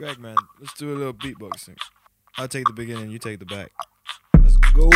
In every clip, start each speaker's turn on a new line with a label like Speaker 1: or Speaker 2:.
Speaker 1: Greg, man, let's do a little beatboxing. I'll take the beginning, you take the back. Let's go.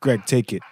Speaker 1: Greg, take it.